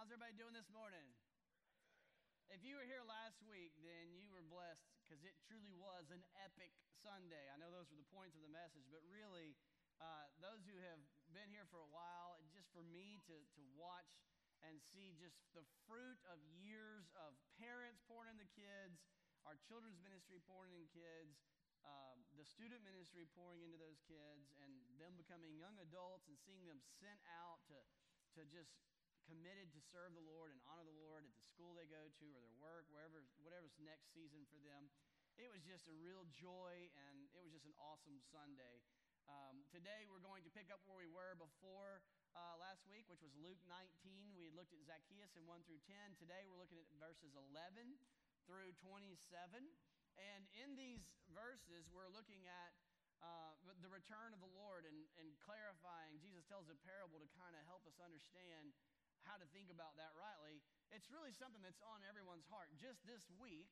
How's everybody doing this morning? If you were here last week, then you were blessed because it truly was an epic Sunday. I know those were the points of the message, but really, uh, those who have been here for a while, just for me to, to watch and see just the fruit of years of parents pouring into kids, our children's ministry pouring in kids, um, the student ministry pouring into those kids, and them becoming young adults and seeing them sent out to, to just committed to serve the Lord and honor the Lord at the school they go to or their work, wherever, whatever's next season for them. It was just a real joy, and it was just an awesome Sunday. Um, today, we're going to pick up where we were before uh, last week, which was Luke 19. We looked at Zacchaeus in 1 through 10. Today, we're looking at verses 11 through 27. And in these verses, we're looking at uh, the return of the Lord and, and clarifying. Jesus tells a parable to kind of help us understand how to think about that rightly. It's really something that's on everyone's heart. Just this week,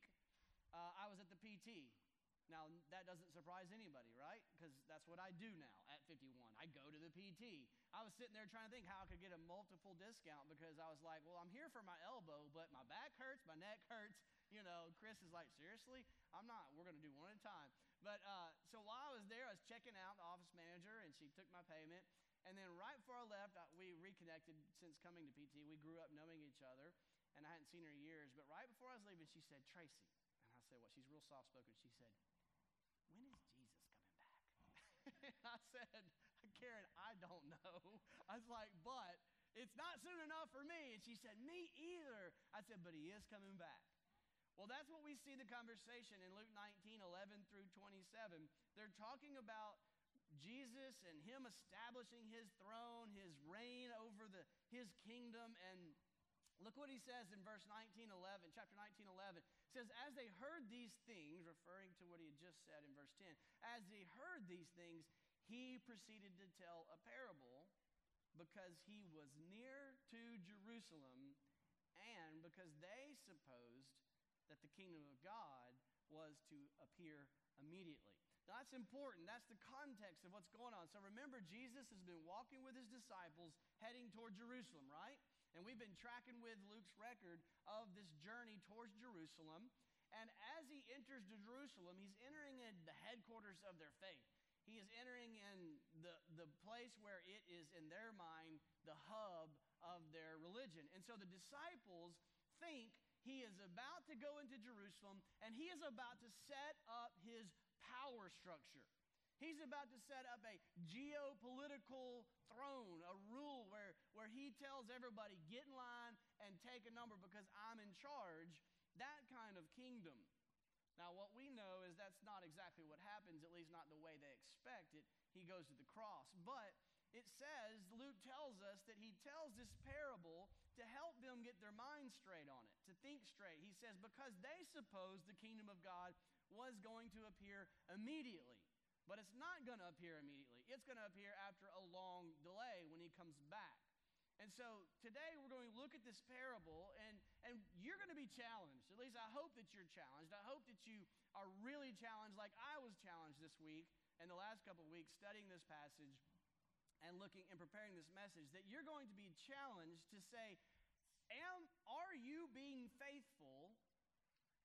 uh, I was at the PT. Now, that doesn't surprise anybody, right? Because that's what I do now at 51. I go to the PT. I was sitting there trying to think how I could get a multiple discount because I was like, well, I'm here for my elbow, but my back hurts, my neck hurts. You know, Chris is like, seriously? I'm not. We're going to do one at a time. But uh, so while I was there, I was checking out the office manager, and she took my payment. And then right before I left, we reconnected since coming to PT. We grew up knowing each other, and I hadn't seen her in years. But right before I was leaving, she said, Tracy. And I said, What? She's real soft spoken. She said, When is Jesus coming back? and I said, Karen, I don't know. I was like, But it's not soon enough for me. And she said, Me either. I said, But he is coming back. Well, that's what we see the conversation in Luke 19 11 through 27. They're talking about Jesus and him establishing his throne, his reign over the, his kingdom. And look what he says in verse 19, 11, chapter 19, 11. It says, As they heard these things, referring to what he had just said in verse 10, as he heard these things, he proceeded to tell a parable because he was near to Jerusalem and because they supposed that the kingdom of God was to appear immediately. That's important. That's the context of what's going on. So remember, Jesus has been walking with his disciples heading toward Jerusalem, right? And we've been tracking with Luke's record of this journey towards Jerusalem. And as he enters Jerusalem, he's entering in the headquarters of their faith. He is entering in the, the place where it is, in their mind, the hub of their religion. And so the disciples think he is about to go into Jerusalem and he is about to set up his power structure. He's about to set up a geopolitical throne, a rule where, where he tells everybody, get in line and take a number because I'm in charge. That kind of kingdom. Now, what we know is that's not exactly what happens, at least not the way they expect it. He goes to the cross. But it says, Luke tells us that he tells this parable to help them get their minds straight on it, to think straight. He says, because they suppose the kingdom of God was going to appear immediately. But it's not going to appear immediately. It's going to appear after a long delay when he comes back. And so today we're going to look at this parable, and, and you're going to be challenged. At least I hope that you're challenged. I hope that you are really challenged, like I was challenged this week and the last couple of weeks studying this passage and looking and preparing this message, that you're going to be challenged to say, Am, Are you being faithful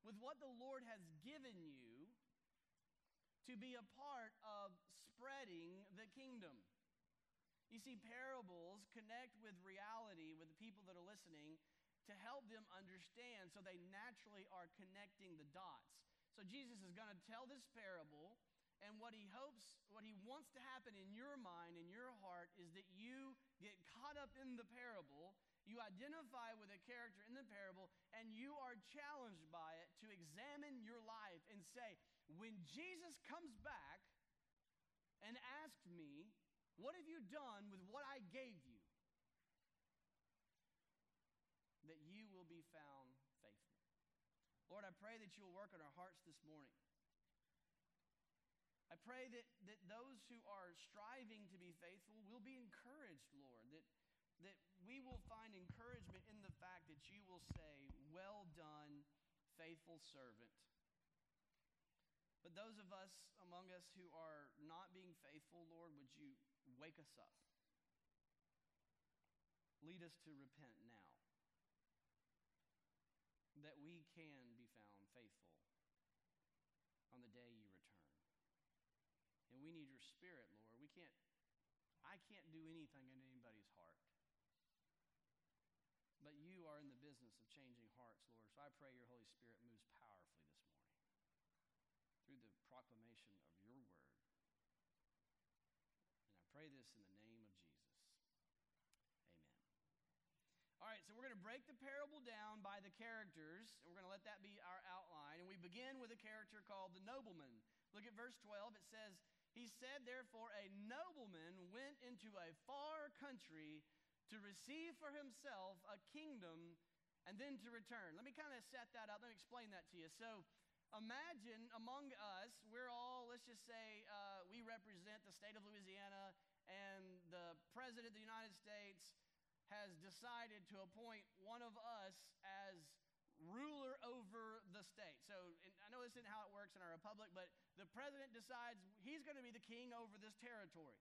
with what the Lord has given you to be a part of spreading the kingdom. You see, parables connect with reality with the people that are listening to help them understand so they naturally are connecting the dots. So Jesus is going to tell this parable, and what he hopes, what he wants to happen in your mind, in your heart, is that you get caught up in the parable you identify with a character in the parable, and you are challenged by it to examine your life and say, when Jesus comes back and asks me, What have you done with what I gave you? That you will be found faithful. Lord, I pray that you'll work on our hearts this morning. I pray that, that those who are striving to be faithful will be encouraged, Lord, that that we will find encouragement in the fact that you will say, Well done, faithful servant. But those of us among us who are not being faithful, Lord, would you wake us up? Lead us to repent now. that we can be found faithful on the day you return. And we need your spirit, Lord. We can't, I can't do anything in anybody's heart. But you are in the business of changing hearts, Lord. So I pray your Holy Spirit moves powerfully this morning through the proclamation of your word. And I pray this in the name of Jesus. Amen. All right, so we're going to break the parable down by the characters, and we're going to let that be our outline. And we begin with a character called the nobleman. Look at verse 12. It says, He said, Therefore, a nobleman went into a far country to receive for himself a kingdom and then to return. Let me kind of set that up. Let me explain that to you. So, imagine among us, we're all, let's just say, uh, we represent the state of Louisiana, and the President of the United States has decided to appoint one of us as ruler over the state. So, I know this isn't how it works in our republic, but the president decides he's going to be the king over this territory.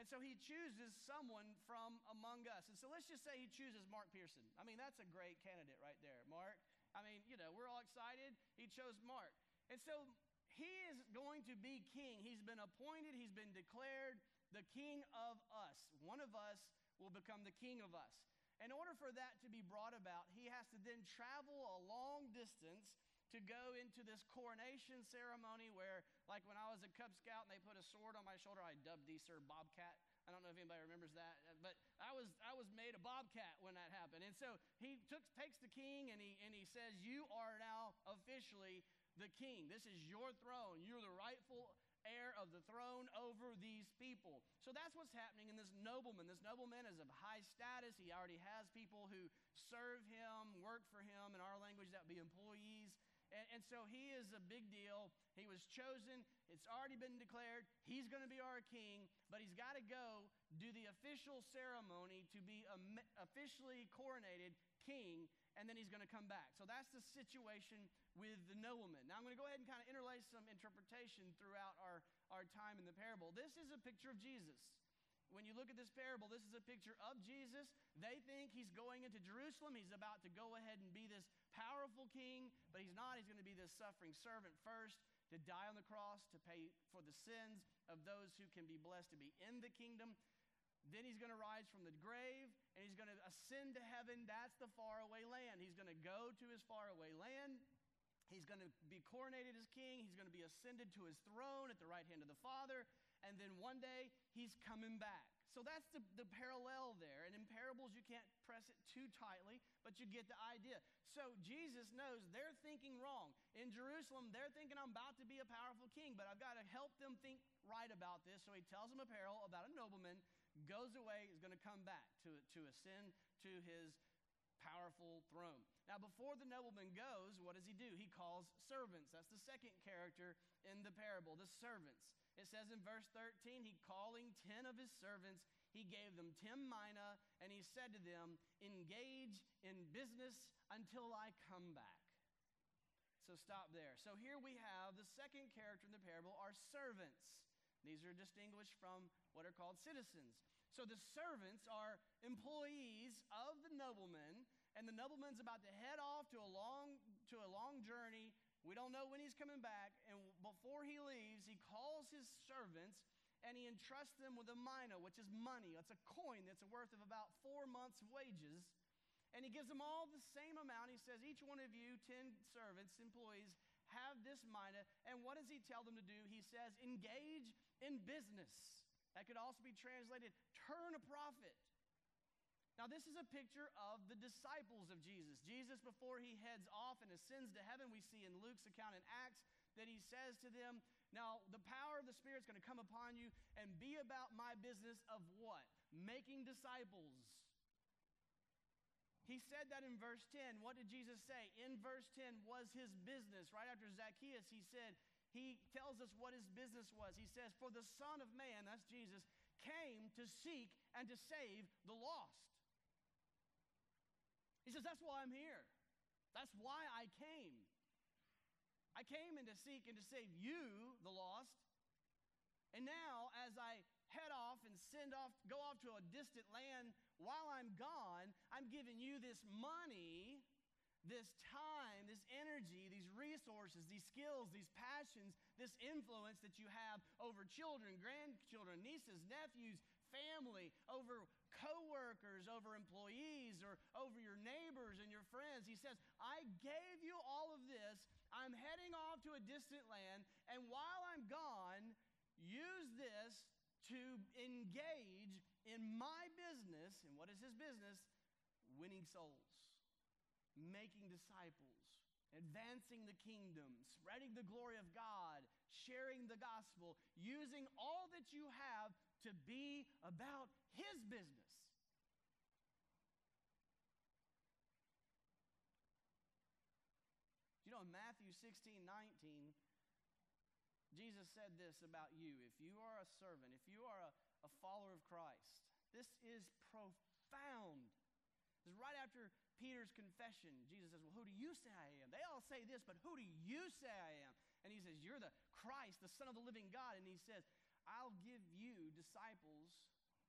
And so he chooses someone from among us. And so let's just say he chooses Mark Pearson. I mean, that's a great candidate right there, Mark. I mean, you know, we're all excited. He chose Mark. And so he is going to be king. He's been appointed, he's been declared the king of us. One of us will become the king of us. In order for that to be brought about, he has to then travel a long distance to go into this coronation ceremony where, like when I was a Cub Scout and they put a sword on my shoulder, I dubbed thee Sir Bobcat. I don't know if anybody remembers that, uh, but I was I was made a bobcat when that happened. And so he took, takes the king and he and he says, "You are now officially the king. This is your throne. You're the rightful heir of the throne over these people." So that's what's happening in this nobleman. This nobleman is of high status. He already has people who serve him, work for him. In our language, that would be employees. And, and, so he is a big deal. He was chosen. It's already been declared. He's going to be our king, but he's got to go do the official ceremony to be officially coronated king, and then he's going to come back. So that's the situation with the nobleman. Now I'm going to go ahead and kind of interlace some interpretation throughout our, our time in the parable. This is a picture of Jesus when you look at this parable, this is a picture of Jesus. They think he's going into Jerusalem. He's about to go ahead and be this powerful king, but he's not. He's going to be this suffering servant first to die on the cross to pay for the sins of those who can be blessed to be in the kingdom. Then he's going to rise from the grave and he's going to ascend to heaven. That's the faraway land. He's going to go to his faraway land. He's going to be coronated as king. He's going to be ascended to his throne at the right hand of the Father and then one day he's coming back. So that's the, the parallel there. And in parables, you can't press it too tightly, but you get the idea. So Jesus knows they're thinking wrong. In Jerusalem, they're thinking I'm about to be a powerful king, but I've got to help them think right about this. So he tells them a parable about a nobleman, goes away, is going to come back to, to ascend to his powerful throne. Now, before the nobleman goes, what does he do? He calls servants. That's the second character in the parable, the servants. It says in verse 13, he calling 10 of his servants, he gave them 10 mina, and he said to them, Engage in business until I come back. So stop there. So here we have the second character in the parable are servants. These are distinguished from what are called citizens. So the servants are employees of the nobleman, and the nobleman's about to head off to a long to a long journey we don't know when he's coming back. And before he leaves, he calls his servants and he entrusts them with a mina, which is money. It's a coin that's worth of about four months' wages. And he gives them all the same amount. He says, Each one of you, 10 servants, employees, have this mina. And what does he tell them to do? He says, Engage in business. That could also be translated, turn a profit. Now, this is a picture of the disciples of Jesus. Jesus, before he heads off and ascends to heaven, we see in Luke's account in Acts that he says to them, Now, the power of the Spirit is going to come upon you and be about my business of what? Making disciples. He said that in verse 10. What did Jesus say? In verse 10 was his business. Right after Zacchaeus, he said, he tells us what his business was. He says, For the Son of Man, that's Jesus, came to seek and to save the lost. He says, That's why I'm here. That's why I came. I came in to seek and to save you, the lost. And now, as I head off and send off, go off to a distant land, while I'm gone, I'm giving you this money this time, this energy, these resources, these skills, these passions, this influence that you have over children, grandchildren, nieces, nephews, family, over coworkers, over employees, or over your neighbors and your friends. He says, I gave you all of this. I'm heading off to a distant land, and while I'm gone, use this to engage in my business. And what is his business? Winning souls making disciples, advancing the kingdom, spreading the glory of God, sharing the gospel, using all that you have to be about His business. You know, in Matthew 16 19, Jesus said this about you. If you are a servant, if you are a, a follower of Christ, this is profound. This is right after Peter's confession, Jesus says, Well, who do you say I am? They all say this, but who do you say I am? And he says, You're the Christ, the Son of the living God. And he says, I'll give you, disciples,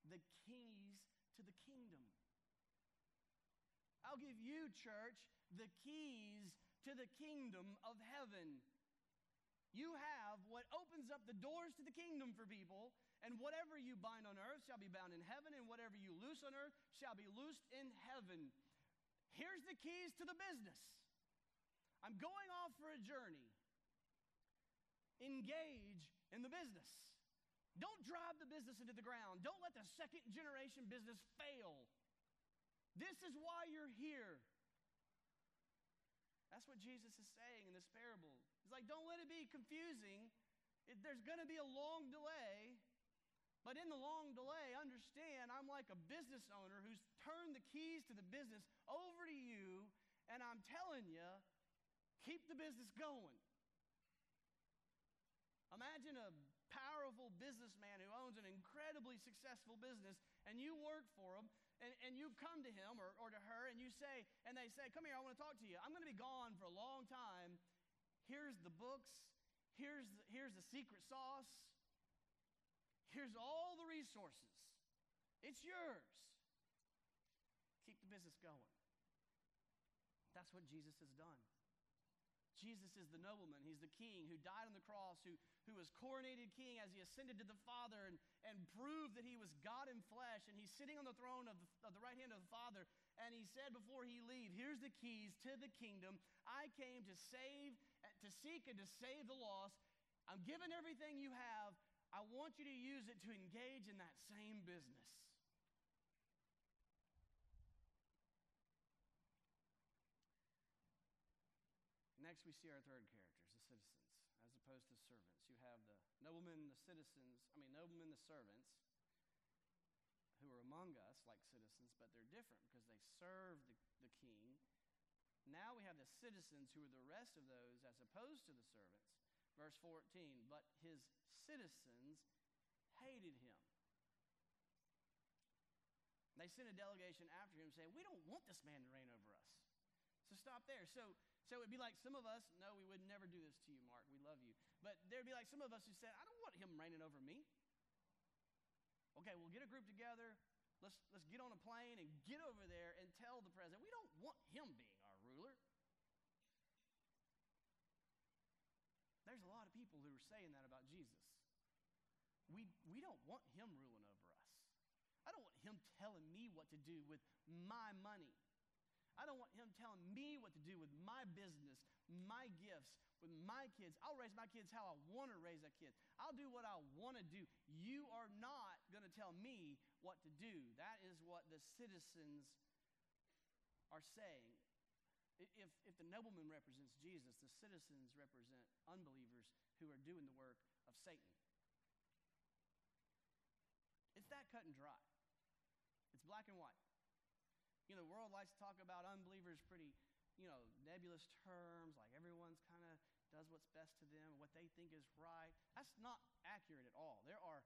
the keys to the kingdom. I'll give you, church, the keys to the kingdom of heaven. You have what opens up the doors to the kingdom for people, and whatever you bind on earth shall be bound in heaven, and whatever you loose on earth shall be loosed in heaven. Here's the keys to the business. I'm going off for a journey. Engage in the business. Don't drive the business into the ground. Don't let the second generation business fail. This is why you're here. That's what Jesus is saying in this parable. He's like, don't let it be confusing. It, there's going to be a long delay. But in the long delay, understand I'm like a business owner who's turned the keys to the business over to you, and I'm telling you, keep the business going. Imagine a powerful businessman who owns an incredibly successful business, and you work for him, and, and you come to him or, or to her, and you say, and they say, Come here, I want to talk to you. I'm going to be gone for a long time. Here's the books, here's the, here's the secret sauce. Here's all the resources. It's yours. Keep the business going. That's what Jesus has done. Jesus is the nobleman. He's the king who died on the cross, who, who was coronated king as he ascended to the Father and, and proved that he was God in flesh. And he's sitting on the throne of the, of the right hand of the Father. And he said before he leave, here's the keys to the kingdom. I came to save, to seek and to save the lost. I'm giving everything you have. I want you to use it to engage in that same business. Next, we see our third characters, the citizens, as opposed to servants. You have the noblemen, the citizens, I mean, noblemen, the servants, who are among us like citizens, but they're different because they serve the, the king. Now we have the citizens who are the rest of those as opposed to the servants. Verse 14, but his citizens hated him. They sent a delegation after him saying, We don't want this man to reign over us. So stop there. So, so it'd be like some of us, no, we would never do this to you, Mark. We love you. But there'd be like some of us who said, I don't want him reigning over me. Okay, we'll get a group together. Let's, let's get on a plane and get over there and tell the president, we don't want him being our ruler. There's a lot of people who are saying that about Jesus. We, we don't want him ruling over us. I don't want him telling me what to do with my money. I don't want him telling me what to do with my business, my gifts, with my kids. I'll raise my kids how I want to raise a kid. I'll do what I want to do. You are not going to tell me what to do. That is what the citizens are saying. If, if the nobleman represents Jesus, the citizens represent unbelievers who are doing the work of Satan. It's that cut and dry. It's black and white. You know, the world likes to talk about unbelievers pretty, you know, nebulous terms, like everyone's kind of does what's best to them, what they think is right. That's not accurate at all. There are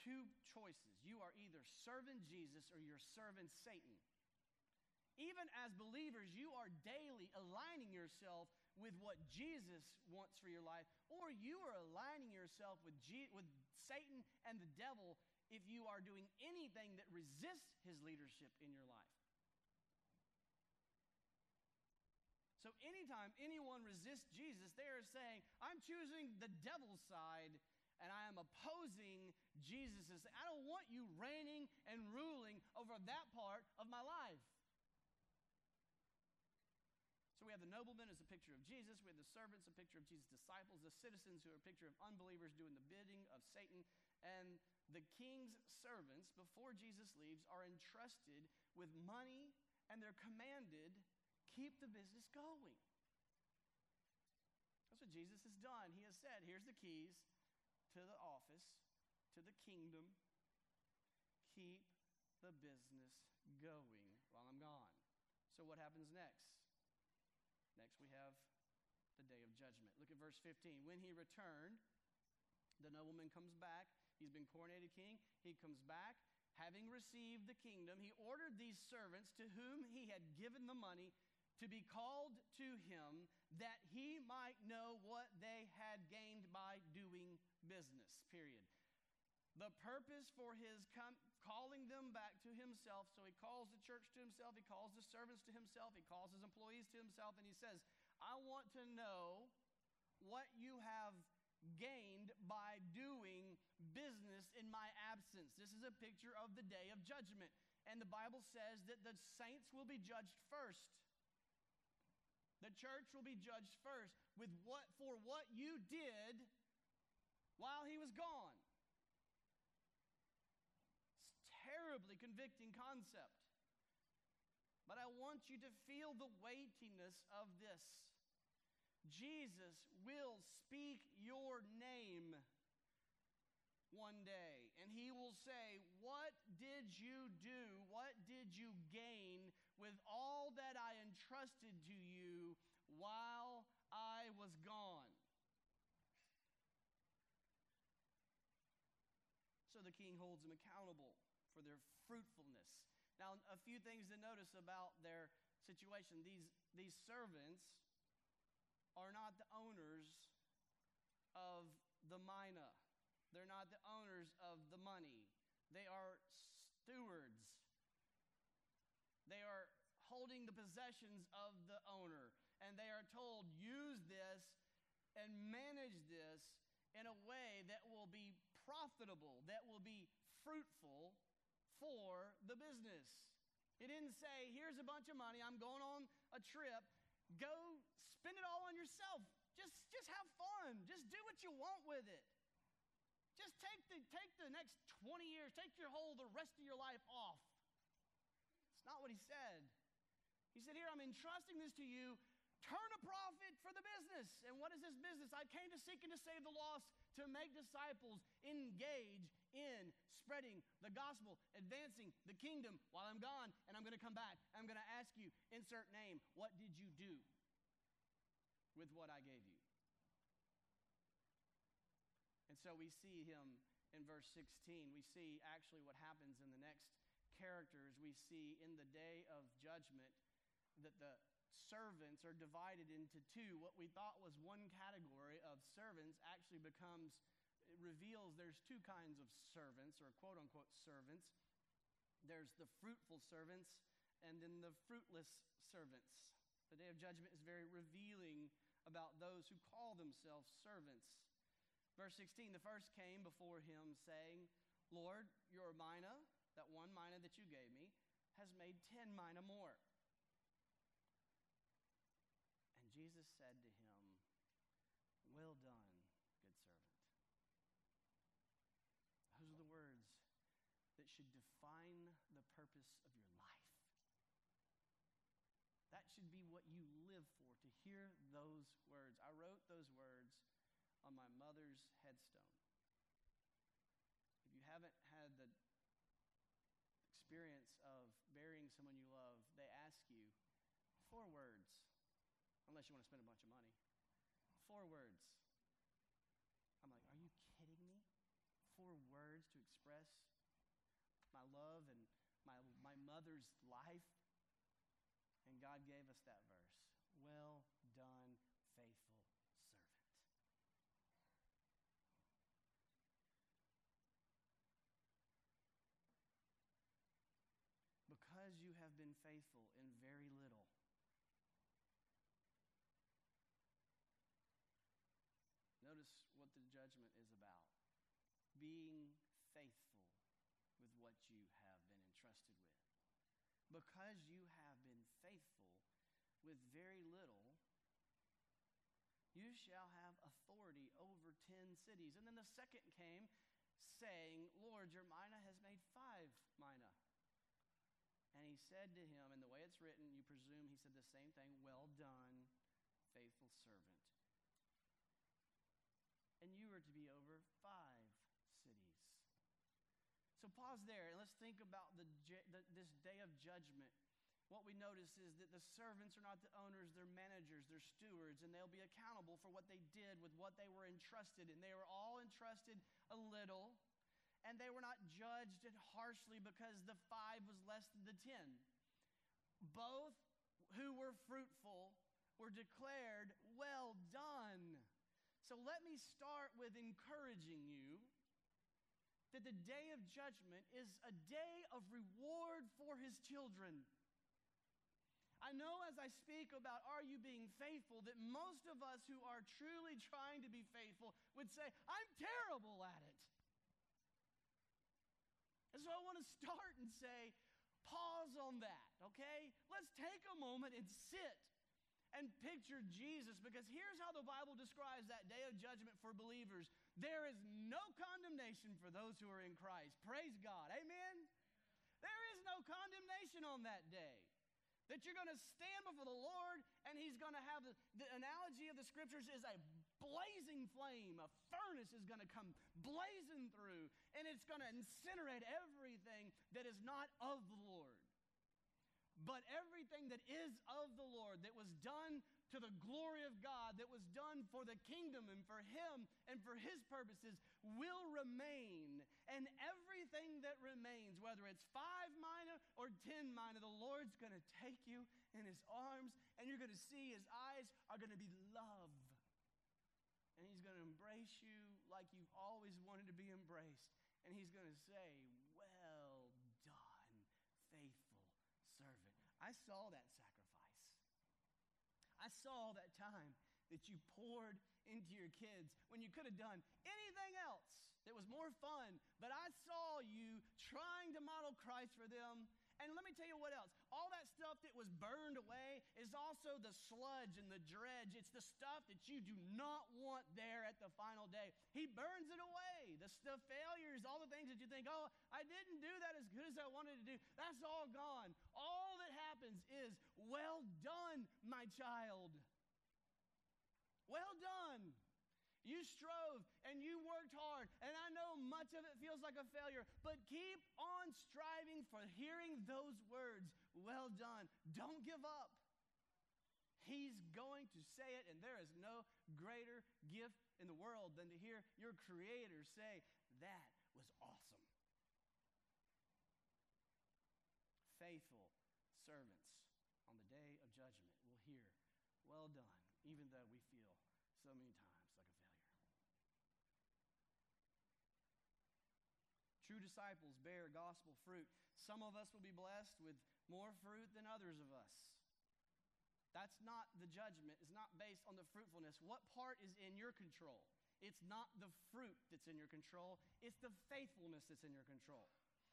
two choices. You are either serving Jesus or you're serving Satan. Even as believers, you are daily aligning yourself with what Jesus wants for your life, or you are aligning yourself with, G- with Satan and the devil if you are doing anything that resists his leadership in your life. So anytime anyone resists Jesus, they are saying, I'm choosing the devil's side and I am opposing Jesus' I don't want you reigning and ruling over that part of my life. So we have the nobleman as a picture of Jesus. We have the servants, a picture of Jesus' disciples, the citizens who are a picture of unbelievers doing the bidding of Satan. And the king's servants, before Jesus leaves, are entrusted with money and they're commanded, keep the business going. That's what Jesus has done. He has said, here's the keys to the office, to the kingdom. Keep the business going while I'm gone. So, what happens next? We have the day of judgment. Look at verse 15. When he returned, the nobleman comes back. He's been coronated king. He comes back. Having received the kingdom, he ordered these servants to whom he had given the money to be called to him that he might know what they had gained by doing business. Period. The purpose for his com- calling them back to himself, so he calls the church to himself, he calls the servants to himself, he calls his employees to himself, and he says, I want to know what you have gained by doing business in my absence. This is a picture of the day of judgment. And the Bible says that the saints will be judged first. The church will be judged first with what for what you did while he was gone. It's terribly convicting concept. But I want you to feel the weightiness of this. Jesus will speak your name one day, and he will say, What did you do? What did you gain with all that I entrusted to you while I was gone? So the king holds him accountable for their fruitfulness. Now, a few things to notice about their situation. These, these servants are not the owners of the mina. They're not the owners of the money. They are stewards. They are holding the possessions of the owner. And they are told, use this and manage this in a way that will be profitable, that will be fruitful for the business. He didn't say, here's a bunch of money, I'm going on a trip. Go spend it all on yourself. Just, just have fun. Just do what you want with it. Just take the, take the next 20 years, take your whole, the rest of your life off. It's not what he said. He said, Here, I'm entrusting this to you. Turn a profit for the business. And what is this business? I came to seek and to save the lost, to make disciples engage in spreading the gospel, advancing the kingdom while I'm gone, and I'm going to come back. I'm going to ask you, insert name, what did you do with what I gave you? And so we see him in verse 16. We see actually what happens in the next characters. We see in the day of judgment that the servants are divided into two. What we thought was one category of servants actually becomes, reveals there's two kinds of servants, or quote unquote servants. There's the fruitful servants and then the fruitless servants. The day of judgment is very revealing about those who call themselves servants. Verse 16 The first came before him, saying, Lord, your mina, that one mina that you gave me, has made ten mina more. And Jesus said to him, Well done, good servant. Those are the words that should define the purpose of your life. That should be what you live for, to hear those words. I wrote those words on my mother's headstone. If you haven't had the experience of burying someone you love, they ask you four words, unless you want to spend a bunch of money. Four words. father's life. And God gave us that verse Well done, faithful servant. Because you have been faithful in very little, Notice what the judgment is about being faithful with what you have been entrusted with. Because you have been faithful with very little, you shall have authority over ten cities. And then the second came, saying, Lord, your mina has made five mina. And he said to him, in the way it's written, you presume he said the same thing, well done, faithful servant. And you are to be over five. So pause there and let's think about the, the, this day of judgment. What we notice is that the servants are not the owners, they're managers, they're stewards, and they'll be accountable for what they did with what they were entrusted. And they were all entrusted a little, and they were not judged harshly because the five was less than the ten. Both who were fruitful were declared, Well done. So let me start with encouraging you that the day of judgment is a day of reward for his children. I know as I speak about are you being faithful that most of us who are truly trying to be faithful would say, I'm terrible at it. And so I want to start and say, pause on that, okay? Let's take a moment and sit and picture Jesus because here's how the Bible describes that day of judgment for believers there is no condemnation for those who are in Christ. Praise God. Amen? There is no condemnation on that day. That you're going to stand before the Lord and He's going to have the, the analogy of the scriptures is a blazing flame. A furnace is going to come blazing through and it's going to incinerate everything that is not of the Lord. But everything that is of the Lord, that was done to the glory of God, that was done for the kingdom and for Him and for His purposes, will remain. And everything that remains, whether it's five mina or ten mina, the Lord's going to take you in His arms, and you're going to see His eyes are going to be love. And He's going to embrace you like you've always wanted to be embraced. And He's going to say, I saw that sacrifice. I saw that time that you poured into your kids when you could have done anything else that was more fun. But I saw you trying to model Christ for them and let me tell you what else. All that stuff that was burned away is also the sludge and the dredge. It's the stuff that you do not want there at the final day. He burns it away. The, the failures, all the things that you think, oh, I didn't do that as good as I wanted to do, that's all gone. All happens is, well done, my child. Well done. You strove and you worked hard, and I know much of it feels like a failure, but keep on striving for hearing those words. Well done. Don't give up. He's going to say it, and there is no greater gift in the world than to hear your Creator say, That was awesome. Faithful servants on the day of judgment will hear, Well done, even though we feel so many times like a failure. True disciples bear gospel fruit. Some of us will be blessed with more fruit than others of us. That's not the judgment. It's not based on the fruitfulness. What part is in your control? It's not the fruit that's in your control, it's the faithfulness that's in your control.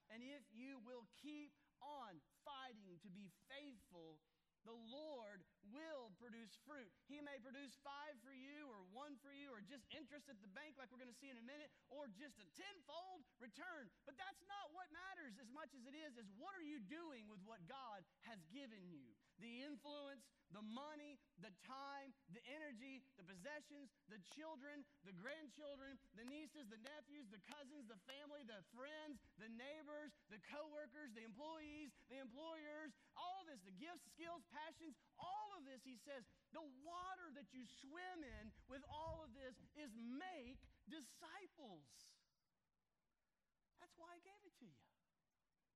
And if you will keep on fighting to be faithful the Lord will produce fruit. He may produce five for you, or one for you, or just interest at the bank, like we're going to see in a minute, or just a tenfold return. But that's not what matters as much as it is, is what are you doing with what God has given you? The influence, the money, the time, the energy, the possessions, the children, the grandchildren, the nieces, the nephews, the cousins, the family, the friends, the neighbors, the coworkers, the employees, the employers, all of this, the gifts, skills, passions, all of this, he says, the water that you swim in with all of this is make disciples. That's why I gave it to you.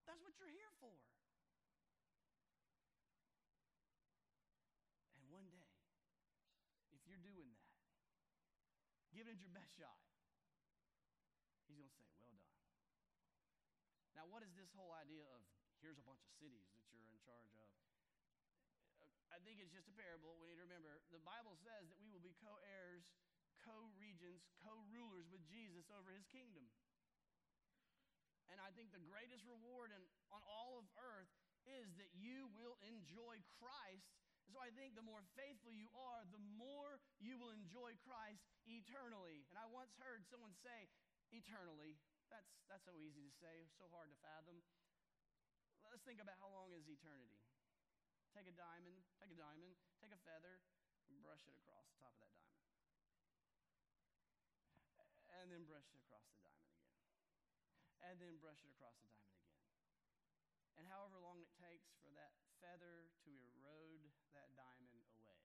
That's what you're here for. you're doing that, giving it your best shot, he's going to say, Well done. Now, what is this whole idea of here's a bunch of cities that you're in charge of? Uh, I think it's just a parable. We need to remember the Bible says that we will be co heirs, co regents, co rulers with Jesus over his kingdom. And I think the greatest reward in, on all of earth is that you will enjoy Christ. So I think the more faithful you are, the more you will enjoy Christ eternally. And I once heard someone say, eternally. That's, that's so easy to say, so hard to fathom. Let's think about how long is eternity. Take a diamond, take a diamond, take a feather, and brush it across the top of that diamond. And then brush it across the diamond again. And then brush it across the diamond again. And however long it takes for that feather to erode that diamond away,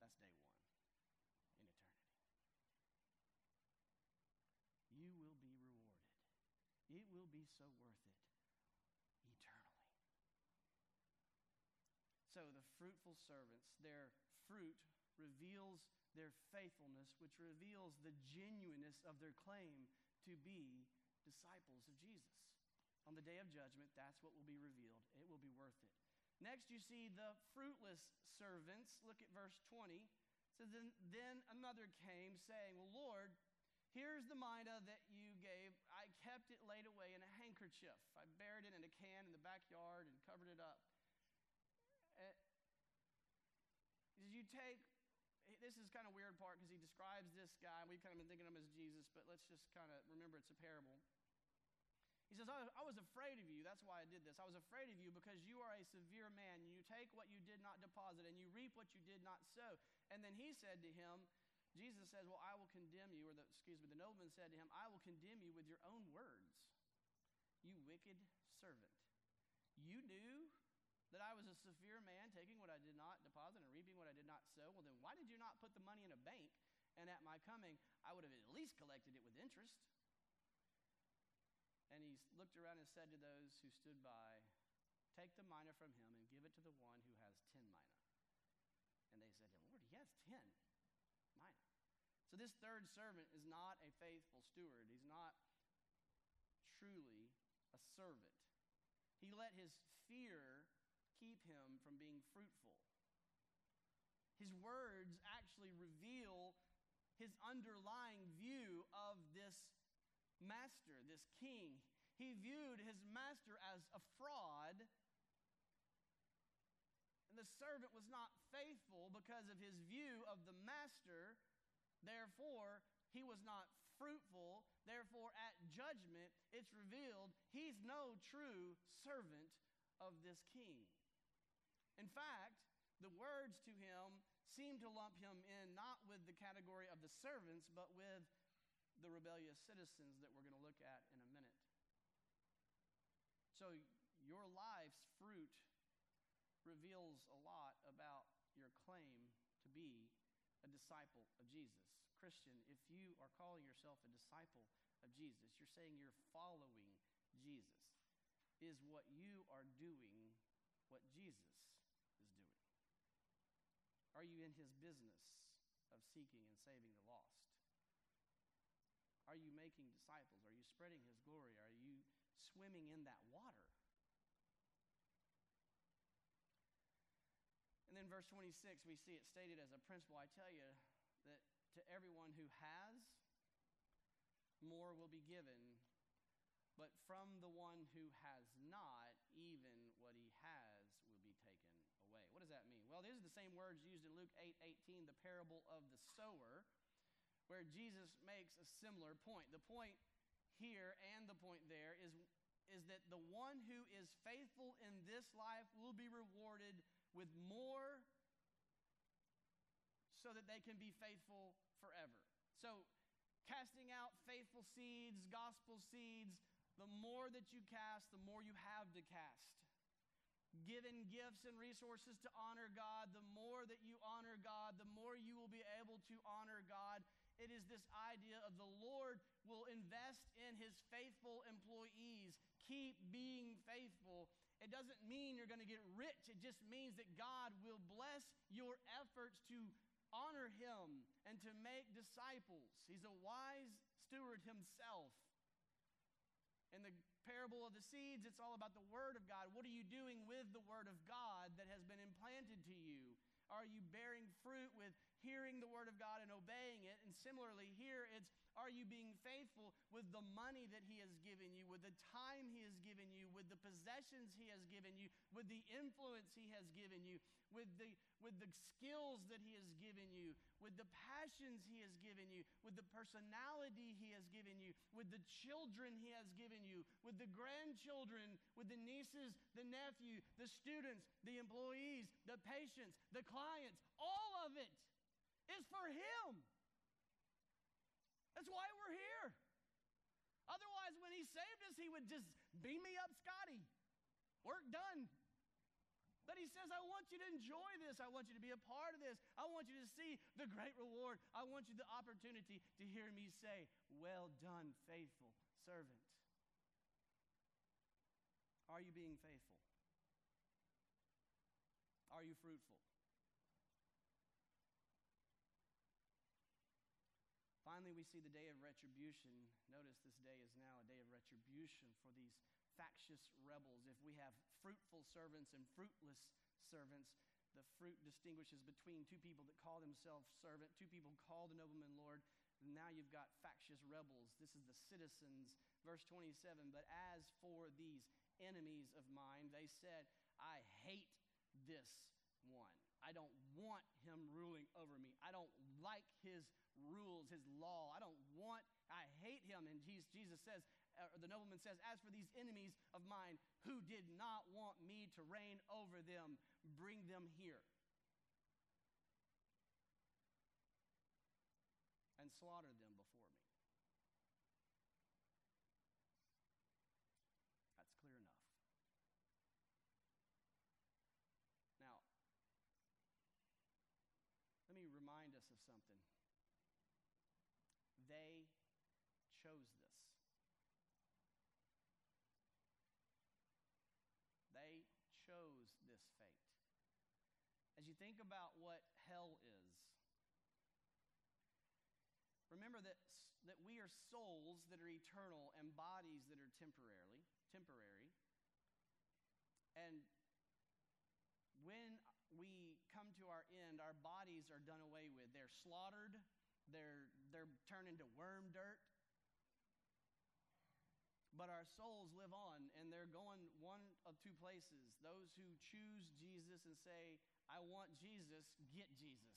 that's day one in eternity. You will be rewarded. It will be so worth it eternally. So the fruitful servants, their fruit reveals their faithfulness, which reveals the genuineness of their claim to be disciples of Jesus. On the day of judgment, that's what will be revealed. It will be worth it. Next, you see the fruitless servants. Look at verse 20. It says, Then, then another came, saying, Well, Lord, here's the mina that you. I kept it laid away in a handkerchief. I buried it in a can in the backyard and covered it up. Did you take this is kind of weird part because he describes this guy. We've kind of been thinking of him as Jesus, but let's just kind of remember it's a parable. He says, I was afraid of you. That's why I did this. I was afraid of you because you are a severe man. You take what you did not deposit and you reap what you did not sow. And then he said to him, Jesus says, Well, I will condemn you, or the, excuse me, the nobleman said to him, I will condemn you with your own words, you wicked servant. You knew that I was a severe man, taking what I did not deposit and reaping what I did not sow. Well, then why did you not put the money in a bank? And at my coming, I would have at least collected it with interest. And he looked around and said to those who stood by, Take the mina from him and give it to the one who has ten mina. And they said to him, Lord, he has ten. So this third servant is not a faithful steward. He's not truly a servant. He let his fear keep him from being fruitful. His words actually reveal his underlying view of this master, this king. He viewed his master as a fraud. And the servant was not faithful because of his view of the master. Therefore, he was not fruitful. Therefore, at judgment, it's revealed he's no true servant of this king. In fact, the words to him seem to lump him in not with the category of the servants, but with the rebellious citizens that we're going to look at in a minute. So, your life's fruit reveals a lot about your claim to be a disciple of Jesus. Christian, if you are calling yourself a disciple of Jesus, you're saying you're following Jesus. Is what you are doing what Jesus is doing? are you in his business of seeking and saving the lost? Are you making disciples? Are you spreading his glory? Are you swimming in that water? Then verse 26, we see it stated as a principle. I tell you that to everyone who has, more will be given, but from the one who has not, even what he has will be taken away. what does that mean? Well, these are the same words used in Luke 8 18, the parable of the sower, where Jesus makes a similar point. The point here and the point there is, is that the one who is faithful in this life will be rewarded with more so that they can be faithful forever. So, casting out faithful seeds, gospel seeds, the more that you cast, the more you have to cast given gifts and resources to honor God, the more that you honor God, the more you will be able to honor God. It is this idea of the Lord will invest in his faithful employees. Keep being faithful. It doesn't mean you're going to get rich, it just means that God will bless your efforts to honor him and to make disciples. He's a wise steward himself. In the parable of the seeds, it's all about the Word of God. What are you doing with the Word of God that has been implanted to you? Are you bearing fruit with hearing the Word of God and obeying it? And similarly, here it's Are you being faithful with the money that He has given you, with the time He has given you, with the possessions He has given you, with the influence He has given you, with the, with the skills that He has given you, with the passions He has given you, with the personality He has given you, with the children He has given you, with the grandchildren, with the nieces, the nephew, the students, the employees, the patients, the clients, all of it is for Him. That's why we're here. Otherwise, when He saved us, He would just beam me up, Scotty. Work done. But he says, I want you to enjoy this. I want you to be a part of this. I want you to see the great reward. I want you the opportunity to hear me say, Well done, faithful servant. Are you being faithful? Are you fruitful? Finally, we see the day of retribution. Notice this day is now a day of retribution for these factious rebels. If we have fruitful servants and fruitless servants, the fruit distinguishes between two people that call themselves servant, two people call the nobleman Lord. Now you've got factious rebels. This is the citizens. Verse 27 But as for these enemies of mine, they said, I hate this one. I don't want him ruling over me. I don't like his rules, his law. I don't want, I hate him. And Jesus says, uh, the nobleman says, As for these enemies of mine who did not want me to reign over them, bring them here. And slaughter them before me. That's clear enough. Now, let me remind us of something. They chose this. They chose this fate. Think about what hell is, remember that, that we are souls that are eternal and bodies that are temporarily temporary. And when we come to our end, our bodies are done away with. They're slaughtered, they're, they're turned into worm dirt. But our souls live on, and they're going one of two places. Those who choose Jesus and say, I want Jesus, get Jesus.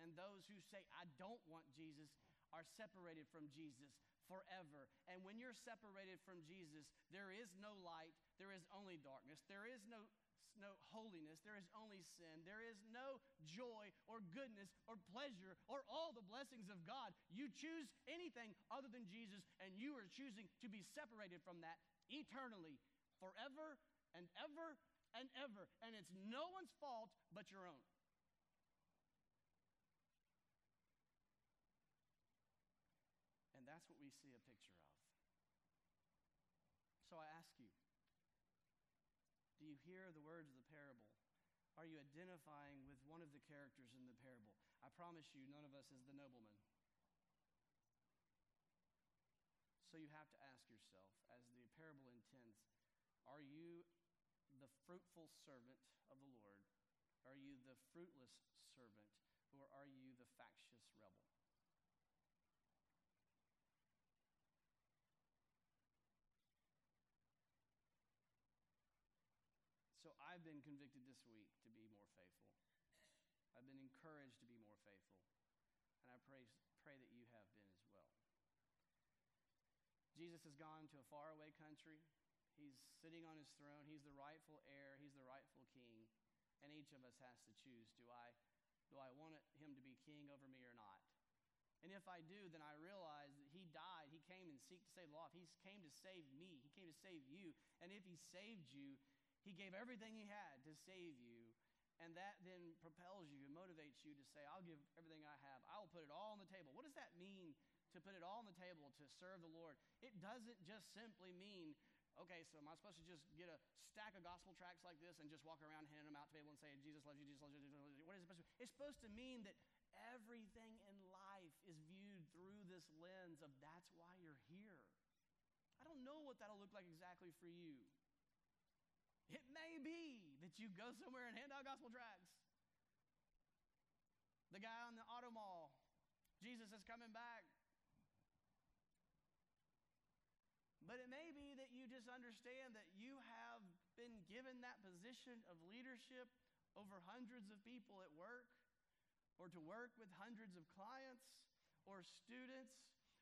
And those who say, I don't want Jesus, are separated from Jesus forever. And when you're separated from Jesus, there is no light, there is only darkness, there is no no holiness, there is only sin, there is no joy or goodness or pleasure or all the blessings of God. You choose anything other than Jesus, and you are choosing to be separated from that eternally, forever and ever and ever. And it's no one's fault but your own. And that's what we see a picture of. So I ask you, do you hear the words of the parable? Are you identifying with one of the characters in the parable? I promise you, none of us is the nobleman. So you have to ask yourself, as the parable intends, are you fruitful servant of the Lord? Are you the fruitless servant? Or are you the factious rebel? So I've been convicted this week to be more faithful. I've been encouraged to be more faithful. And I pray, pray that you have been as well. Jesus has gone to a faraway country. He's sitting on his throne. He's the rightful heir. He's the rightful king. And each of us has to choose do I, do I want him to be king over me or not? And if I do, then I realize that he died. He came and seek to save the lost. He came to save me. He came to save you. And if he saved you, he gave everything he had to save you. And that then propels you and motivates you to say, I'll give everything I have. I will put it all on the table. What does that mean to put it all on the table to serve the Lord? It doesn't just simply mean, okay, so am I supposed to just get a stack of gospel tracts like this and just walk around handing them out to people and saying, Jesus loves you, Jesus loves you, Jesus loves you? What is it supposed to mean? It's supposed to mean that everything in life is viewed through this lens of that's why you're here. I don't know what that'll look like exactly for you. It may be that you go somewhere and hand out gospel tracts. The guy on the auto mall, Jesus is coming back. But it may be just understand that you have been given that position of leadership over hundreds of people at work, or to work with hundreds of clients, or students,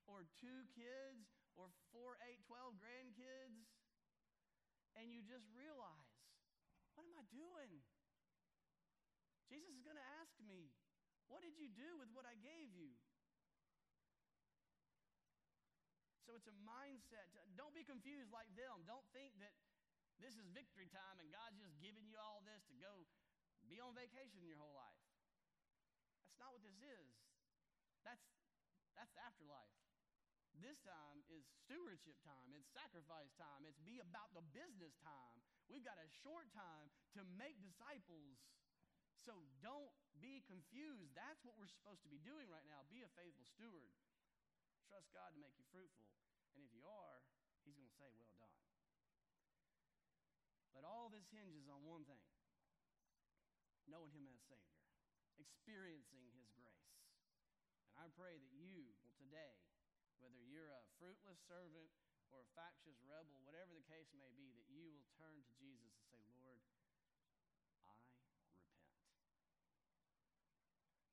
or two kids, or four, eight, twelve grandkids, and you just realize, what am I doing? Jesus is going to ask me, what did you do with what I gave you? So it's a mindset. Don't be confused like them. Don't think that this is victory time and God's just giving you all this to go be on vacation your whole life. That's not what this is. That's that's afterlife. This time is stewardship time. It's sacrifice time. It's be about the business time. We've got a short time to make disciples. So don't be confused. That's what we're supposed to be doing right now. Be a faithful steward. Trust God to make you fruitful. And if you are, He's going to say, Well done. But all this hinges on one thing knowing Him as Savior, experiencing His grace. And I pray that you will today, whether you're a fruitless servant or a factious rebel, whatever the case may be, that you will turn to Jesus and say, Lord, I repent.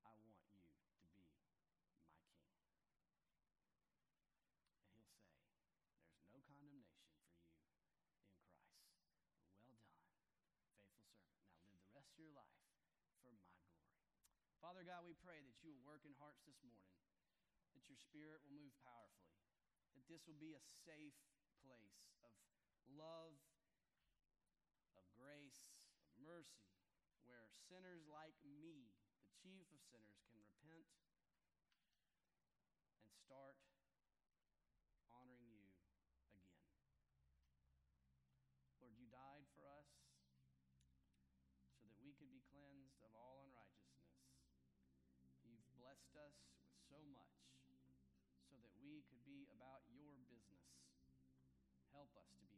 I want you to be my king. And he'll say, There's no condemnation for you in Christ. Well done, faithful servant. Now live the rest of your life for my glory. Father God, we pray that you will work in hearts this morning, that your spirit will move powerfully, that this will be a safe place of love, of grace, of mercy, where sinners like me, the chief of sinners, can repent and start honoring you again. Lord, you died for us so that we could be cleansed of all unrighteousness. You've blessed us with so much so that we could be about your business. Help us to be